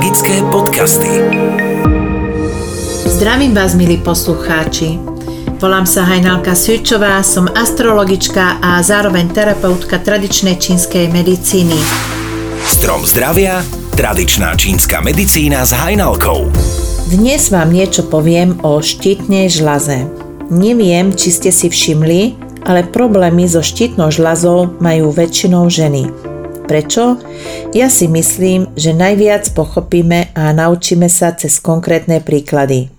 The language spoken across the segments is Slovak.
Magické podcasty. Zdravím vás, milí poslucháči. Volám sa Hajnalka Svičová, som astrologička a zároveň terapeutka tradičnej čínskej medicíny. Strom zdravia, tradičná čínska medicína s Hajnalkou. Dnes vám niečo poviem o štítnej žlaze. Neviem, či ste si všimli, ale problémy so štítnou žľazou majú väčšinou ženy. Prečo? Ja si myslím, že najviac pochopíme a naučíme sa cez konkrétne príklady.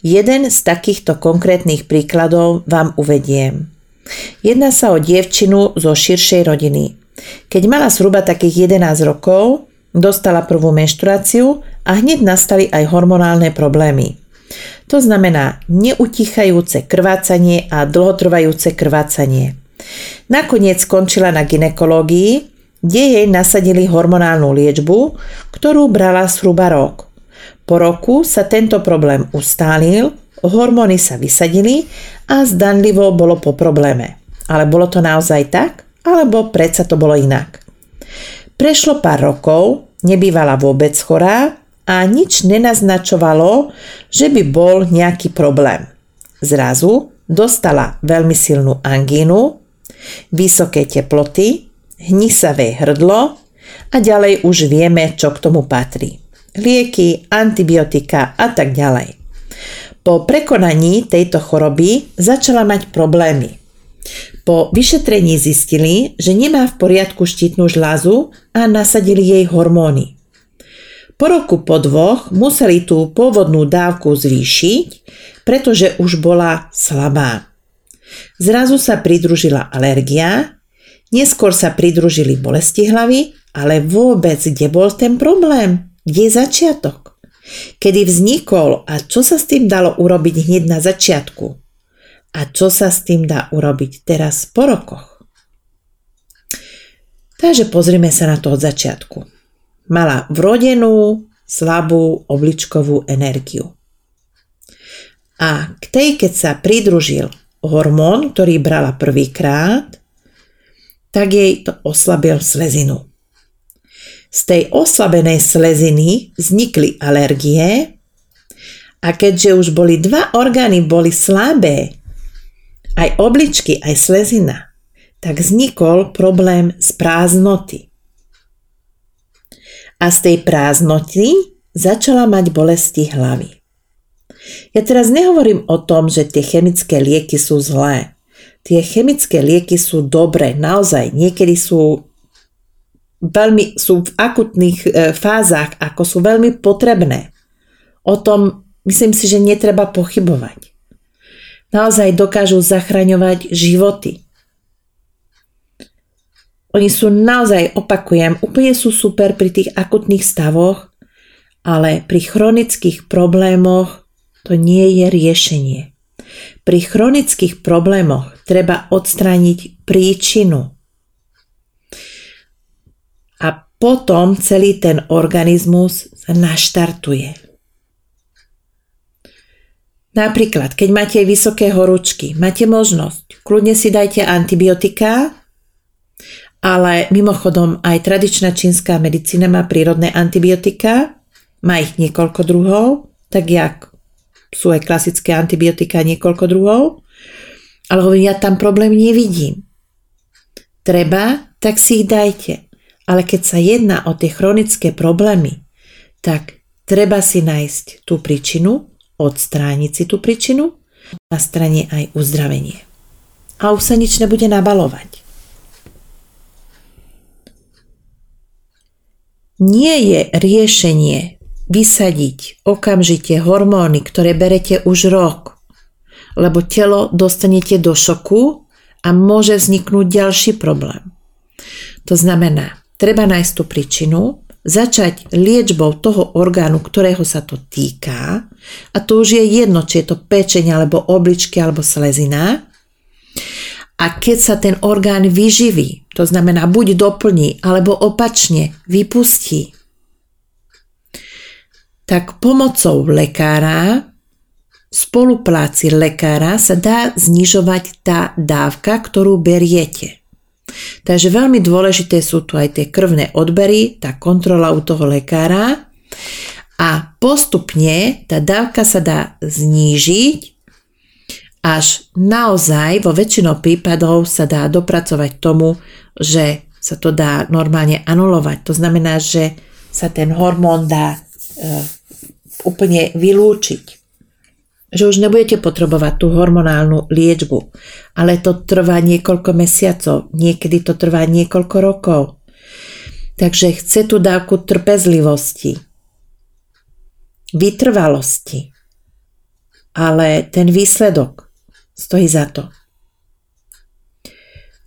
Jeden z takýchto konkrétnych príkladov vám uvediem. Jedná sa o dievčinu zo širšej rodiny. Keď mala zhruba takých 11 rokov, dostala prvú menštruáciu a hneď nastali aj hormonálne problémy. To znamená neutichajúce krvácanie a dlhotrvajúce krvácanie. Nakoniec skončila na ginekológii, kde jej nasadili hormonálnu liečbu, ktorú brala zhruba rok. Po roku sa tento problém ustálil, hormóny sa vysadili a zdanlivo bolo po probléme. Ale bolo to naozaj tak? Alebo predsa to bolo inak? Prešlo pár rokov, nebývala vôbec chorá a nič nenaznačovalo, že by bol nejaký problém. Zrazu dostala veľmi silnú angínu, vysoké teploty, hnisavé hrdlo a ďalej už vieme, čo k tomu patrí. Lieky, antibiotika a tak ďalej. Po prekonaní tejto choroby začala mať problémy. Po vyšetrení zistili, že nemá v poriadku štítnu žlázu a nasadili jej hormóny. Po roku po dvoch museli tú pôvodnú dávku zvýšiť, pretože už bola slabá. Zrazu sa pridružila alergia Neskôr sa pridružili bolesti hlavy, ale vôbec kde bol ten problém? Kde je začiatok? Kedy vznikol a čo sa s tým dalo urobiť hneď na začiatku? A čo sa s tým dá urobiť teraz po rokoch? Takže pozrime sa na to od začiatku. Mala vrodenú, slabú obličkovú energiu. A k tej, keď sa pridružil hormón, ktorý brala prvýkrát, tak jej to oslabil slezinu. Z tej oslabenej sleziny vznikli alergie a keďže už boli dva orgány boli slabé, aj obličky, aj slezina, tak vznikol problém z prázdnoty. A z tej prázdnoty začala mať bolesti hlavy. Ja teraz nehovorím o tom, že tie chemické lieky sú zlé tie chemické lieky sú dobré, naozaj, niekedy sú veľmi, sú v akutných e, fázach, ako sú veľmi potrebné. O tom myslím si, že netreba pochybovať. Naozaj dokážu zachraňovať životy. Oni sú naozaj, opakujem, úplne sú super pri tých akutných stavoch, ale pri chronických problémoch to nie je riešenie. Pri chronických problémoch treba odstrániť príčinu. A potom celý ten organizmus naštartuje. Napríklad, keď máte vysoké horúčky, máte možnosť, kľudne si dajte antibiotika, ale mimochodom aj tradičná čínska medicína má prírodné antibiotika, má ich niekoľko druhov, tak jak sú aj klasické antibiotika niekoľko druhov, ale hovorím, ja tam problém nevidím. Treba, tak si ich dajte. Ale keď sa jedná o tie chronické problémy, tak treba si nájsť tú príčinu, odstrániť si tú príčinu, na strane aj uzdravenie. A už sa nič nebude nabalovať. Nie je riešenie vysadiť okamžite hormóny, ktoré berete už rok, lebo telo dostanete do šoku a môže vzniknúť ďalší problém. To znamená, treba nájsť tú príčinu, začať liečbou toho orgánu, ktorého sa to týka, a to už je jedno, či je to pečeň, alebo obličky, alebo slezina. A keď sa ten orgán vyživí, to znamená buď doplní, alebo opačne vypustí, tak pomocou lekára, spolupráci lekára sa dá znižovať tá dávka, ktorú beriete. Takže veľmi dôležité sú tu aj tie krvné odbery, tá kontrola u toho lekára A postupne tá dávka sa dá znížiť až naozaj vo väčšinou prípadov sa dá dopracovať tomu, že sa to dá normálne anulovať. To znamená, že sa ten hormón dá e, úplne vylúčiť že už nebudete potrebovať tú hormonálnu liečbu, ale to trvá niekoľko mesiacov, niekedy to trvá niekoľko rokov. Takže chce tú dávku trpezlivosti, vytrvalosti, ale ten výsledok stojí za to.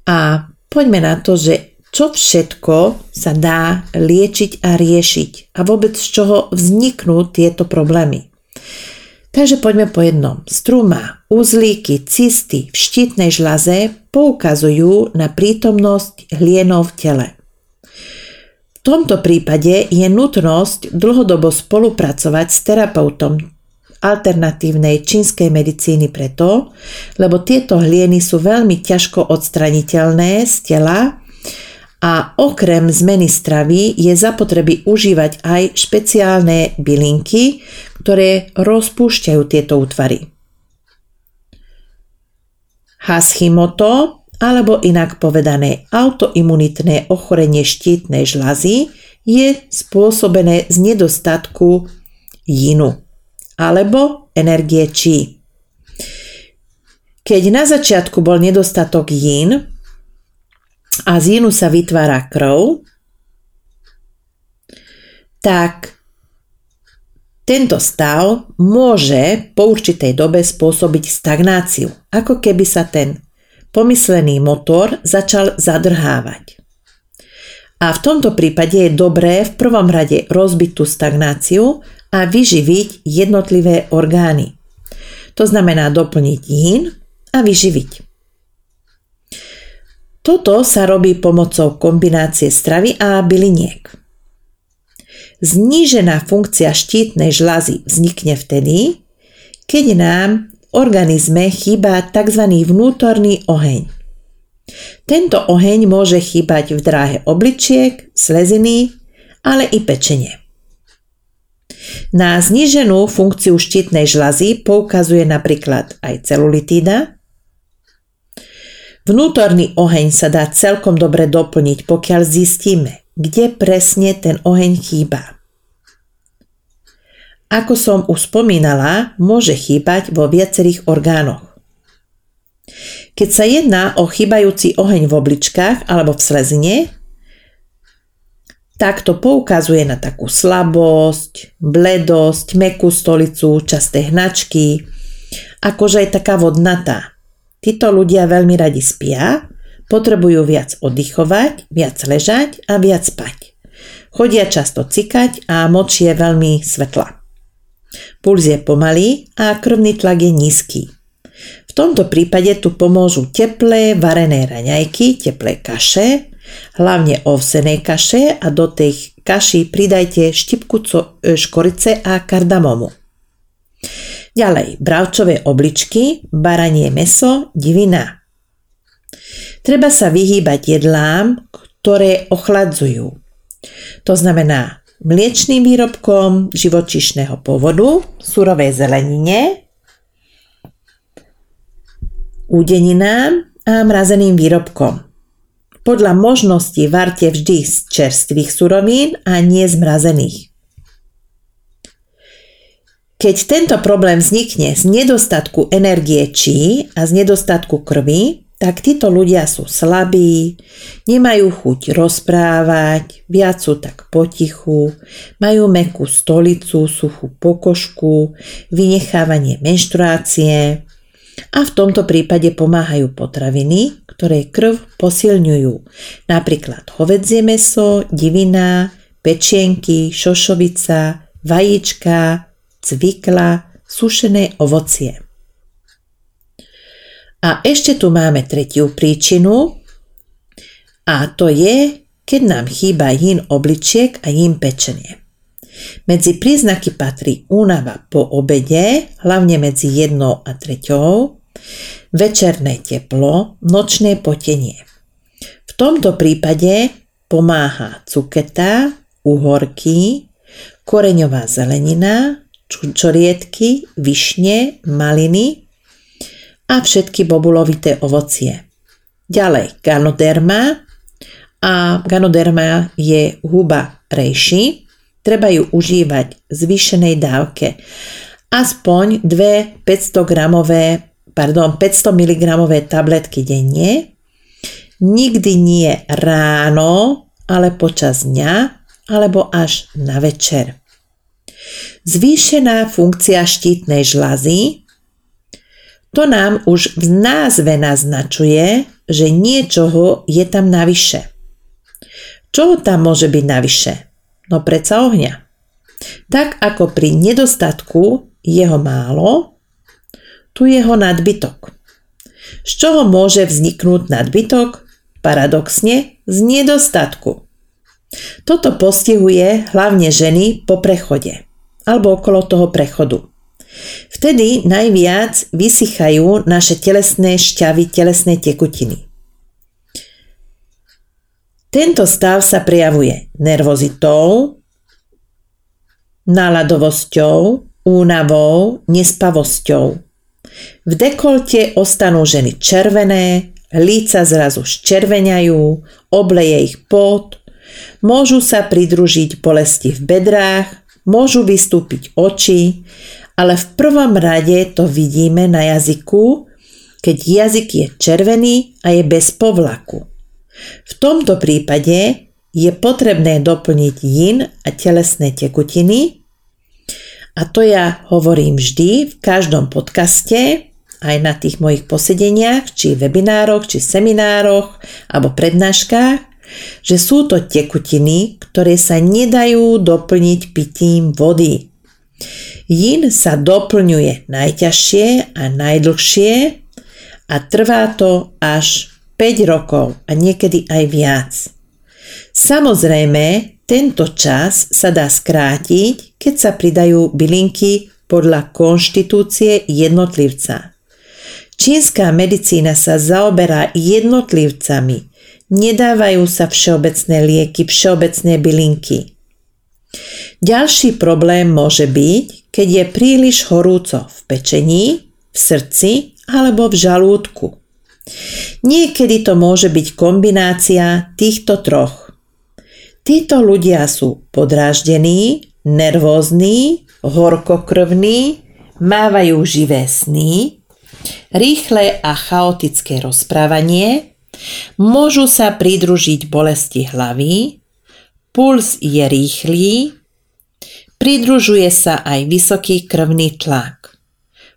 A poďme na to, že čo všetko sa dá liečiť a riešiť a vôbec z čoho vzniknú tieto problémy. Takže poďme po jednom. Struma, uzlíky, cysty v štítnej žlaze poukazujú na prítomnosť hlienov v tele. V tomto prípade je nutnosť dlhodobo spolupracovať s terapeutom alternatívnej čínskej medicíny preto, lebo tieto hlieny sú veľmi ťažko odstraniteľné z tela a okrem zmeny stravy je zapotreby užívať aj špeciálne bylinky, ktoré rozpúšťajú tieto útvary. Hashimoto, alebo inak povedané autoimunitné ochorenie štítnej žlazy, je spôsobené z nedostatku jinu alebo energie čí. Keď na začiatku bol nedostatok yin, a z jínu sa vytvára krv, tak tento stav môže po určitej dobe spôsobiť stagnáciu, ako keby sa ten pomyslený motor začal zadrhávať. A v tomto prípade je dobré v prvom rade rozbiť tú stagnáciu a vyživiť jednotlivé orgány. To znamená doplniť yin a vyživiť. Toto sa robí pomocou kombinácie stravy a byliniek. Znížená funkcia štítnej žlazy vznikne vtedy, keď nám v organizme chýba tzv. vnútorný oheň. Tento oheň môže chýbať v dráhe obličiek, sleziny, ale i pečenie. Na zníženú funkciu štítnej žlazy poukazuje napríklad aj celulitída, Vnútorný oheň sa dá celkom dobre doplniť, pokiaľ zistíme, kde presne ten oheň chýba. Ako som už spomínala, môže chýbať vo viacerých orgánoch. Keď sa jedná o chýbajúci oheň v obličkách alebo v slezine, tak to poukazuje na takú slabosť, bledosť, mekú stolicu, časté hnačky, akože aj taká vodnatá. Títo ľudia veľmi radi spia, potrebujú viac oddychovať, viac ležať a viac spať. Chodia často cikať a moč je veľmi svetla. Puls je pomalý a krvný tlak je nízky. V tomto prípade tu pomôžu teplé varené raňajky, teplé kaše, hlavne ovsené kaše a do tej kaši pridajte štipku škorice a kardamomu. Ďalej, bravčové obličky, baranie meso, divina. Treba sa vyhýbať jedlám, ktoré ochladzujú. To znamená mliečným výrobkom živočišného pôvodu, surovej zelenine, údeninám a mrazeným výrobkom. Podľa možnosti varte vždy z čerstvých surovín a nie zmrazených. Keď tento problém vznikne z nedostatku energie či a z nedostatku krvi, tak títo ľudia sú slabí, nemajú chuť rozprávať, viac sú tak potichu, majú mekú stolicu, suchú pokožku, vynechávanie menštruácie a v tomto prípade pomáhajú potraviny, ktoré krv posilňujú, napríklad hovedzie meso, divina, pečienky, šošovica, vajíčka, cvikla, sušené ovocie. A ešte tu máme tretiu príčinu a to je, keď nám chýba jín obličiek a jín pečenie. Medzi príznaky patrí únava po obede, hlavne medzi jednou a treťou, večerné teplo, nočné potenie. V tomto prípade pomáha cuketa, uhorky, koreňová zelenina, čoriedky, višne, maliny a všetky bobulovité ovocie. Ďalej ganoderma a ganoderma je huba rejši. Treba ju užívať v zvýšenej dávke. Aspoň dve 500 gramové, pardon, 500 mg tabletky denne. Nikdy nie ráno, ale počas dňa, alebo až na večer. Zvýšená funkcia štítnej žlazy to nám už v názve naznačuje, že niečoho je tam navyše. Čo tam môže byť navyše? No predsa ohňa. Tak ako pri nedostatku jeho málo, tu jeho nadbytok. Z čoho môže vzniknúť nadbytok? Paradoxne z nedostatku. Toto postihuje hlavne ženy po prechode alebo okolo toho prechodu. Vtedy najviac vysychajú naše telesné šťavy, telesné tekutiny. Tento stav sa prejavuje nervozitou, náladovosťou, únavou, nespavosťou. V dekolte ostanú ženy červené, líca zrazu ščerveňajú, obleje ich pot, môžu sa pridružiť bolesti v bedrách, môžu vystúpiť oči, ale v prvom rade to vidíme na jazyku, keď jazyk je červený a je bez povlaku. V tomto prípade je potrebné doplniť jin a telesné tekutiny a to ja hovorím vždy v každom podcaste, aj na tých mojich posedeniach, či webinároch, či seminároch alebo prednáškach, že sú to tekutiny, ktoré sa nedajú doplniť pitím vody. Jin sa doplňuje najťažšie a najdlhšie a trvá to až 5 rokov a niekedy aj viac. Samozrejme, tento čas sa dá skrátiť, keď sa pridajú bylinky podľa konštitúcie jednotlivca. Čínska medicína sa zaoberá jednotlivcami, nedávajú sa všeobecné lieky, všeobecné bylinky. Ďalší problém môže byť, keď je príliš horúco v pečení, v srdci alebo v žalúdku. Niekedy to môže byť kombinácia týchto troch. Títo ľudia sú podráždení, nervózni, horkokrvní, mávajú živé sny, rýchle a chaotické rozprávanie, môžu sa pridružiť bolesti hlavy, puls je rýchly, pridružuje sa aj vysoký krvný tlak.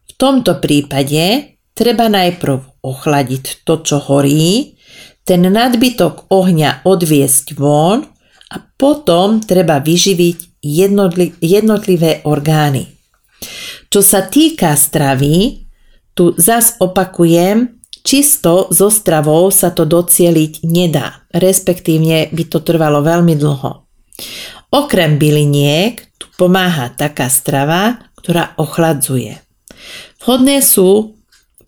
V tomto prípade treba najprv ochladiť to, čo horí, ten nadbytok ohňa odviesť von a potom treba vyživiť jednotlivé orgány. Čo sa týka stravy, tu zas opakujem, čisto so stravou sa to docieliť nedá, respektívne by to trvalo veľmi dlho. Okrem byliniek tu pomáha taká strava, ktorá ochladzuje. Vhodné sú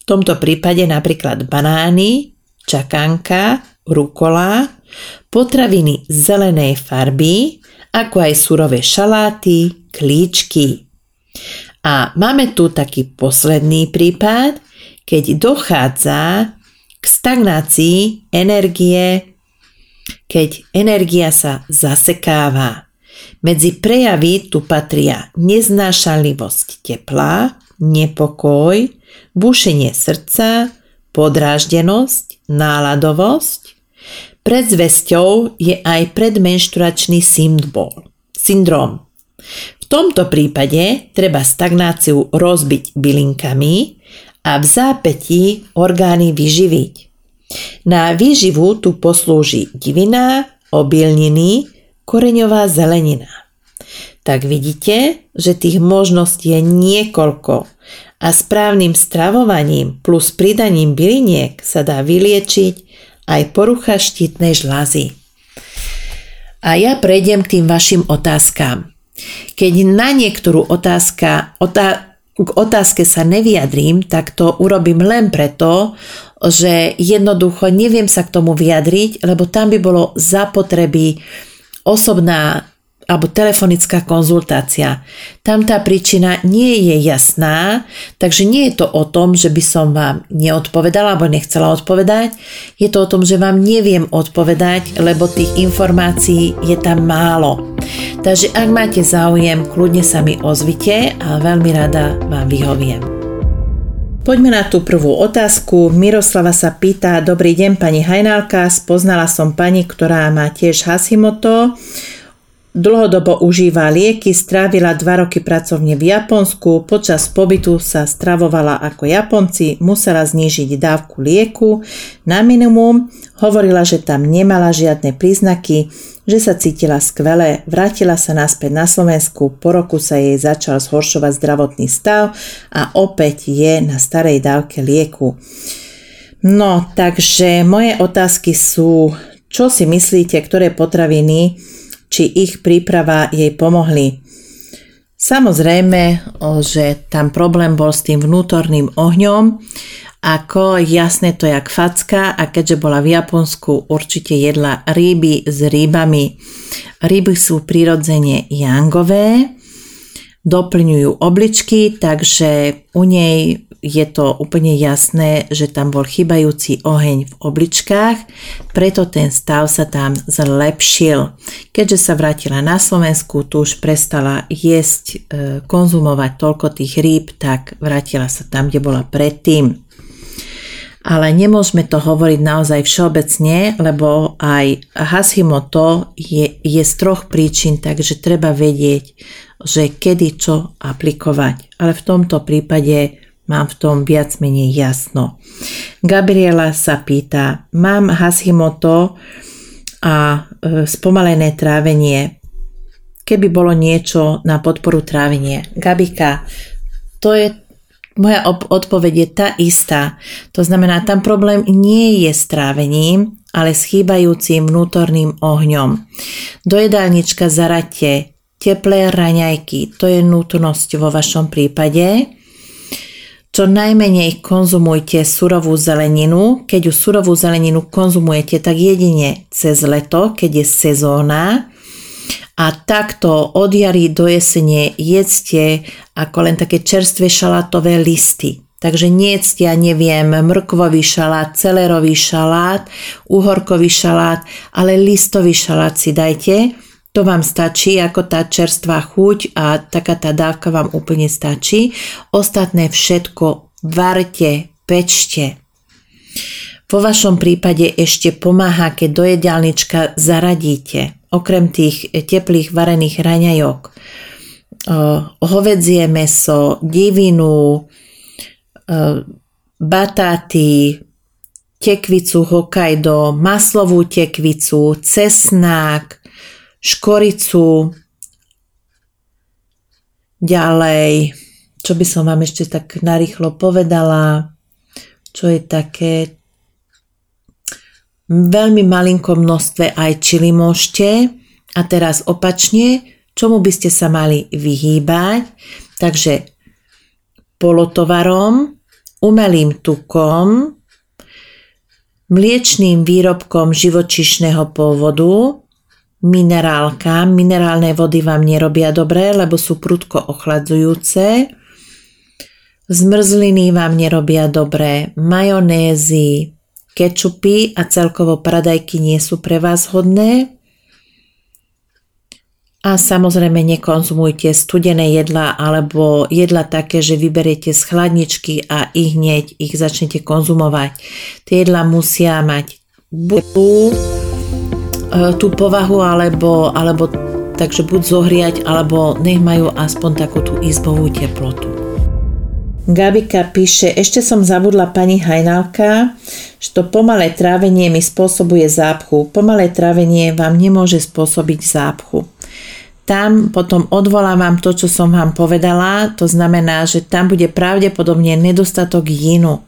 tomto prípade napríklad banány, čakanka, rukola, potraviny zelenej farby, ako aj surové šaláty, klíčky. A máme tu taký posledný prípad, keď dochádza k stagnácii energie, keď energia sa zasekáva. Medzi prejavy tu patria neznášanlivosť tepla, nepokoj, bušenie srdca, podráždenosť, náladovosť. Predzvesťou je aj predmenšturačný symbol, syndrom. V tomto prípade treba stagnáciu rozbiť bylinkami a v zápätí orgány vyživiť. Na výživu tu poslúži divina, obilniny, koreňová zelenina. Tak vidíte, že tých možností je niekoľko a správnym stravovaním plus pridaním byliniek sa dá vyliečiť aj porucha štítnej žlázy. A ja prejdem k tým vašim otázkám. Keď na niektorú otázka, otá, k otázke sa nevyjadrím, tak to urobím len preto, že jednoducho neviem sa k tomu vyjadriť, lebo tam by bolo zapotreby osobná alebo telefonická konzultácia. Tam tá príčina nie je jasná, takže nie je to o tom, že by som vám neodpovedala alebo nechcela odpovedať. Je to o tom, že vám neviem odpovedať, lebo tých informácií je tam málo. Takže ak máte záujem, kľudne sa mi ozvite a veľmi rada vám vyhoviem. Poďme na tú prvú otázku. Miroslava sa pýta, dobrý deň pani Hajnálka, spoznala som pani, ktorá má tiež Hashimoto Dlhodobo užíva lieky, strávila dva roky pracovne v Japonsku, počas pobytu sa stravovala ako Japonci, musela znížiť dávku lieku na minimum, hovorila, že tam nemala žiadne príznaky, že sa cítila skvele, vrátila sa naspäť na Slovensku, po roku sa jej začal zhoršovať zdravotný stav a opäť je na starej dávke lieku. No, takže moje otázky sú, čo si myslíte, ktoré potraviny či ich príprava jej pomohli. Samozrejme, že tam problém bol s tým vnútorným ohňom, ako jasné to jak facka a keďže bola v Japonsku určite jedla ryby s rybami. Ryby sú prirodzene jangové, doplňujú obličky, takže u nej je to úplne jasné, že tam bol chybajúci oheň v obličkách, preto ten stav sa tam zlepšil. Keďže sa vrátila na Slovensku, tu už prestala jesť, e, konzumovať toľko tých rýb, tak vrátila sa tam, kde bola predtým. Ale nemôžeme to hovoriť naozaj všeobecne, lebo aj Hashimoto je, je z troch príčin, takže treba vedieť, že kedy čo aplikovať. Ale v tomto prípade Mám v tom viac menej jasno. Gabriela sa pýta, mám Hashimoto a e, spomalené trávenie. Keby bolo niečo na podporu trávenia. Gabika, to je moja odpoveď je tá istá. To znamená, tam problém nie je s trávením, ale s chýbajúcim vnútorným ohňom. Do jedálnička zarate teplé raňajky, to je nutnosť vo vašom prípade čo najmenej konzumujte surovú zeleninu. Keď ju surovú zeleninu konzumujete, tak jedine cez leto, keď je sezóna. A takto od jary do jesene jedzte ako len také čerstvé šalátové listy. Takže nejedzte, ja neviem, mrkvový šalát, celerový šalát, uhorkový šalát, ale listový šalát si dajte to vám stačí ako tá čerstvá chuť a taká tá dávka vám úplne stačí. Ostatné všetko varte, pečte. Vo vašom prípade ešte pomáha, keď do jedálnička zaradíte, okrem tých teplých varených raňajok, hovedzie meso, divinu, batáty, tekvicu Hokkaido, maslovú tekvicu, cesnák, škoricu, ďalej, čo by som vám ešte tak narýchlo povedala, čo je také veľmi malinkom množstve aj čili môžete. A teraz opačne, čomu by ste sa mali vyhýbať. Takže polotovarom, umelým tukom, mliečným výrobkom živočišného pôvodu, minerálka. Minerálne vody vám nerobia dobre, lebo sú prudko ochladzujúce. Zmrzliny vám nerobia dobre. Majonézy, kečupy a celkovo paradajky nie sú pre vás hodné. A samozrejme nekonzumujte studené jedla alebo jedla také, že vyberiete z chladničky a i hneď ich začnete konzumovať. Tie jedla musia mať budu, E, tú povahu, alebo, alebo takže buď zohriať, alebo nech majú aspoň takú tú izbovú teplotu. Gabika píše, ešte som zabudla pani Hajnalka, že to pomalé trávenie mi spôsobuje zápchu. Pomalé trávenie vám nemôže spôsobiť zápchu. Tam potom odvolávam to, čo som vám povedala, to znamená, že tam bude pravdepodobne nedostatok jinu.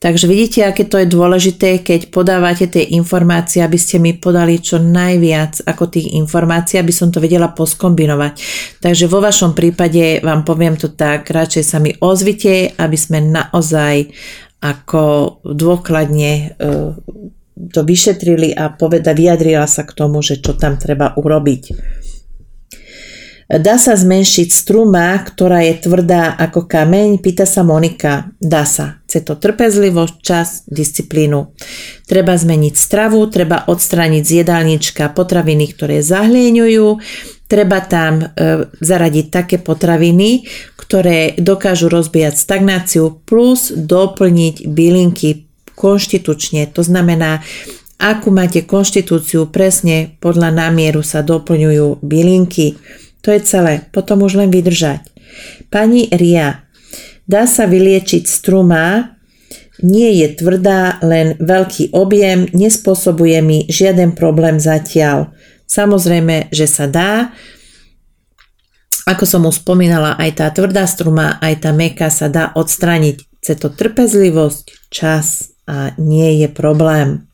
Takže vidíte, aké to je dôležité, keď podávate tie informácie, aby ste mi podali čo najviac ako tých informácií, aby som to vedela poskombinovať. Takže vo vašom prípade vám poviem to tak, radšej sa mi ozvite, aby sme naozaj ako dôkladne e, to vyšetrili a poveda, vyjadrila sa k tomu, že čo tam treba urobiť. Dá sa zmenšiť struma, ktorá je tvrdá ako kameň? Pýta sa Monika. Dá sa. Chce to trpezlivosť, čas, disciplínu. Treba zmeniť stravu, treba odstrániť z jedálnička potraviny, ktoré zahlieňujú, treba tam e, zaradiť také potraviny, ktoré dokážu rozbíjať stagnáciu plus doplniť bylinky konštitučne. To znamená, akú máte konštitúciu, presne podľa námieru sa doplňujú bylinky. To je celé, potom už len vydržať. Pani Ria, dá sa vyliečiť struma, nie je tvrdá, len veľký objem, nespôsobuje mi žiaden problém zatiaľ. Samozrejme, že sa dá. Ako som už spomínala, aj tá tvrdá struma, aj tá meka sa dá odstraniť. Chce to trpezlivosť, čas a nie je problém.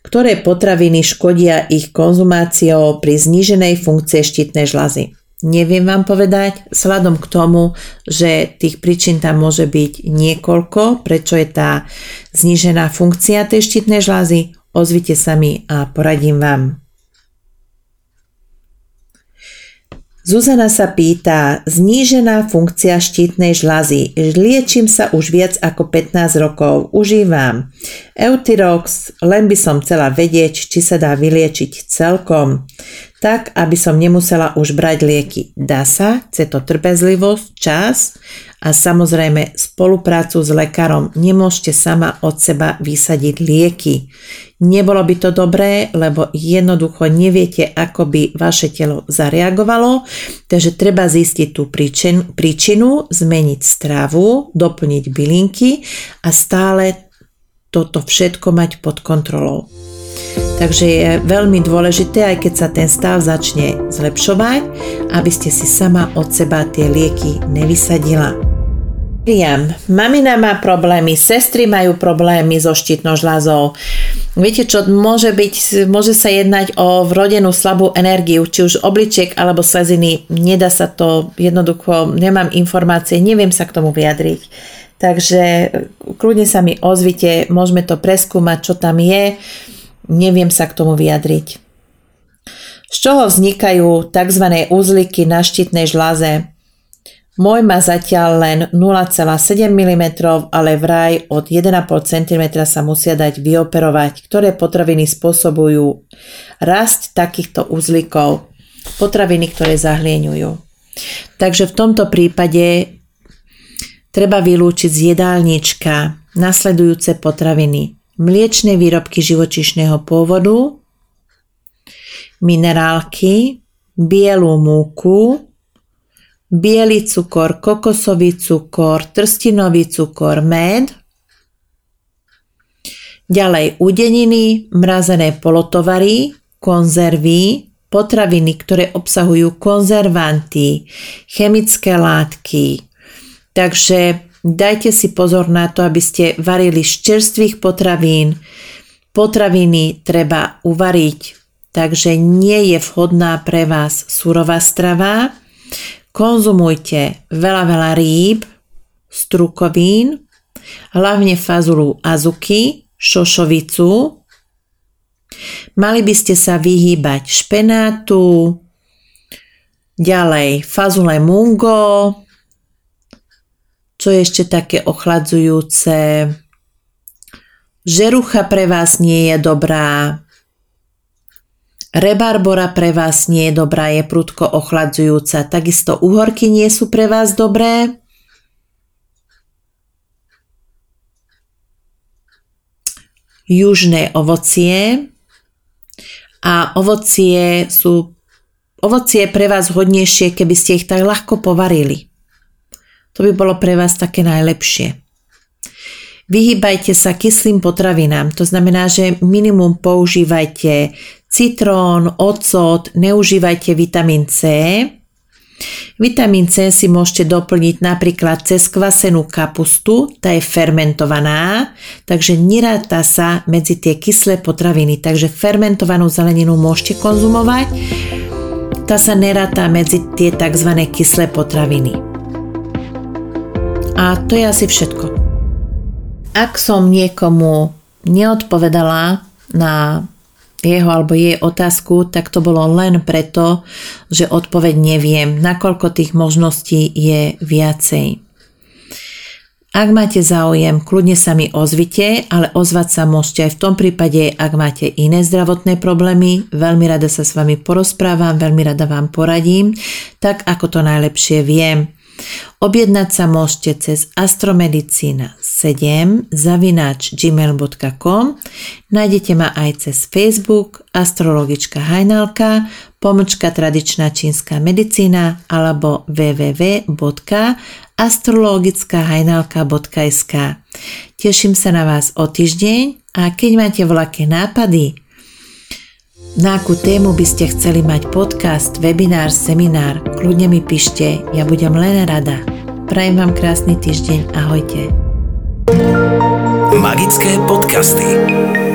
ktoré potraviny škodia ich konzumáciou pri zníženej funkcie štítnej žlazy. Neviem vám povedať, sladom k tomu, že tých príčin tam môže byť niekoľko, prečo je tá znížená funkcia tej štítnej žlázy, ozvite sa mi a poradím vám. Zuzana sa pýta, znížená funkcia štítnej žlazy. Liečím sa už viac ako 15 rokov. Užívam Eutirox, len by som chcela vedieť, či sa dá vyliečiť celkom. Tak, aby som nemusela už brať lieky. Dá sa, chce to trpezlivosť, čas a samozrejme spoluprácu s lekárom. Nemôžete sama od seba vysadiť lieky. Nebolo by to dobré, lebo jednoducho neviete, ako by vaše telo zareagovalo, takže treba zistiť tú príčinu, príčinu zmeniť stravu, doplniť bylinky a stále toto všetko mať pod kontrolou. Takže je veľmi dôležité, aj keď sa ten stav začne zlepšovať, aby ste si sama od seba tie lieky nevysadila. Miriam, mamina má problémy, sestry majú problémy so štítnou žľazou. Viete čo, môže, byť, môže sa jednať o vrodenú slabú energiu, či už obličiek alebo sleziny. Nedá sa to, jednoducho nemám informácie, neviem sa k tomu vyjadriť. Takže kľudne sa mi ozvite, môžeme to preskúmať, čo tam je. Neviem sa k tomu vyjadriť. Z čoho vznikajú tzv. úzliky na štítnej žľaze? Môj má zatiaľ len 0,7 mm, ale vraj od 1,5 cm sa musia dať vyoperovať, ktoré potraviny spôsobujú rast takýchto uzlíkov. Potraviny, ktoré zahlieňujú. Takže v tomto prípade treba vylúčiť z jedálnička nasledujúce potraviny. Mliečne výrobky živočišného pôvodu, minerálky, bielú múku, biely cukor, kokosový cukor, trstinový cukor, med. Ďalej udeniny, mrazené polotovary, konzervy, potraviny, ktoré obsahujú konzervanty, chemické látky. Takže dajte si pozor na to, aby ste varili z čerstvých potravín. Potraviny treba uvariť, takže nie je vhodná pre vás surová strava. Konzumujte veľa, veľa rýb, strukovín, hlavne fazulu azuki, šošovicu. Mali by ste sa vyhýbať špenátu, ďalej fazule mungo, čo je ešte také ochladzujúce. Žerucha pre vás nie je dobrá, Rebarbora pre vás nie je dobrá, je prudko ochladzujúca. Takisto uhorky nie sú pre vás dobré. Južné ovocie a ovocie sú ovocie pre vás hodnejšie, keby ste ich tak ľahko povarili. To by bolo pre vás také najlepšie. Vyhýbajte sa kyslým potravinám, to znamená, že minimum používajte citrón, ocot, neužívajte vitamín C. Vitamín C si môžete doplniť napríklad cez kvasenú kapustu, tá je fermentovaná, takže neráta sa medzi tie kyslé potraviny, takže fermentovanú zeleninu môžete konzumovať, tá sa neráta medzi tie tzv. kyslé potraviny. A to je asi všetko. Ak som niekomu neodpovedala na jeho alebo jej otázku, tak to bolo len preto, že odpoveď neviem, nakoľko tých možností je viacej. Ak máte záujem, kľudne sa mi ozvite, ale ozvať sa môžete aj v tom prípade, ak máte iné zdravotné problémy. Veľmi rada sa s vami porozprávam, veľmi rada vám poradím, tak ako to najlepšie viem. Objednať sa môžete cez astromedicina7 zavináč gmail.com Nájdete ma aj cez Facebook Astrologička Hajnalka pomočka tradičná čínska medicína alebo www.astrologickahajnalka.sk Teším sa na vás o týždeň a keď máte vlaké nápady, na akú tému by ste chceli mať podcast, webinár, seminár, kľudne mi píšte, ja budem len rada. Prajem vám krásny týždeň, ahojte. Magické podcasty.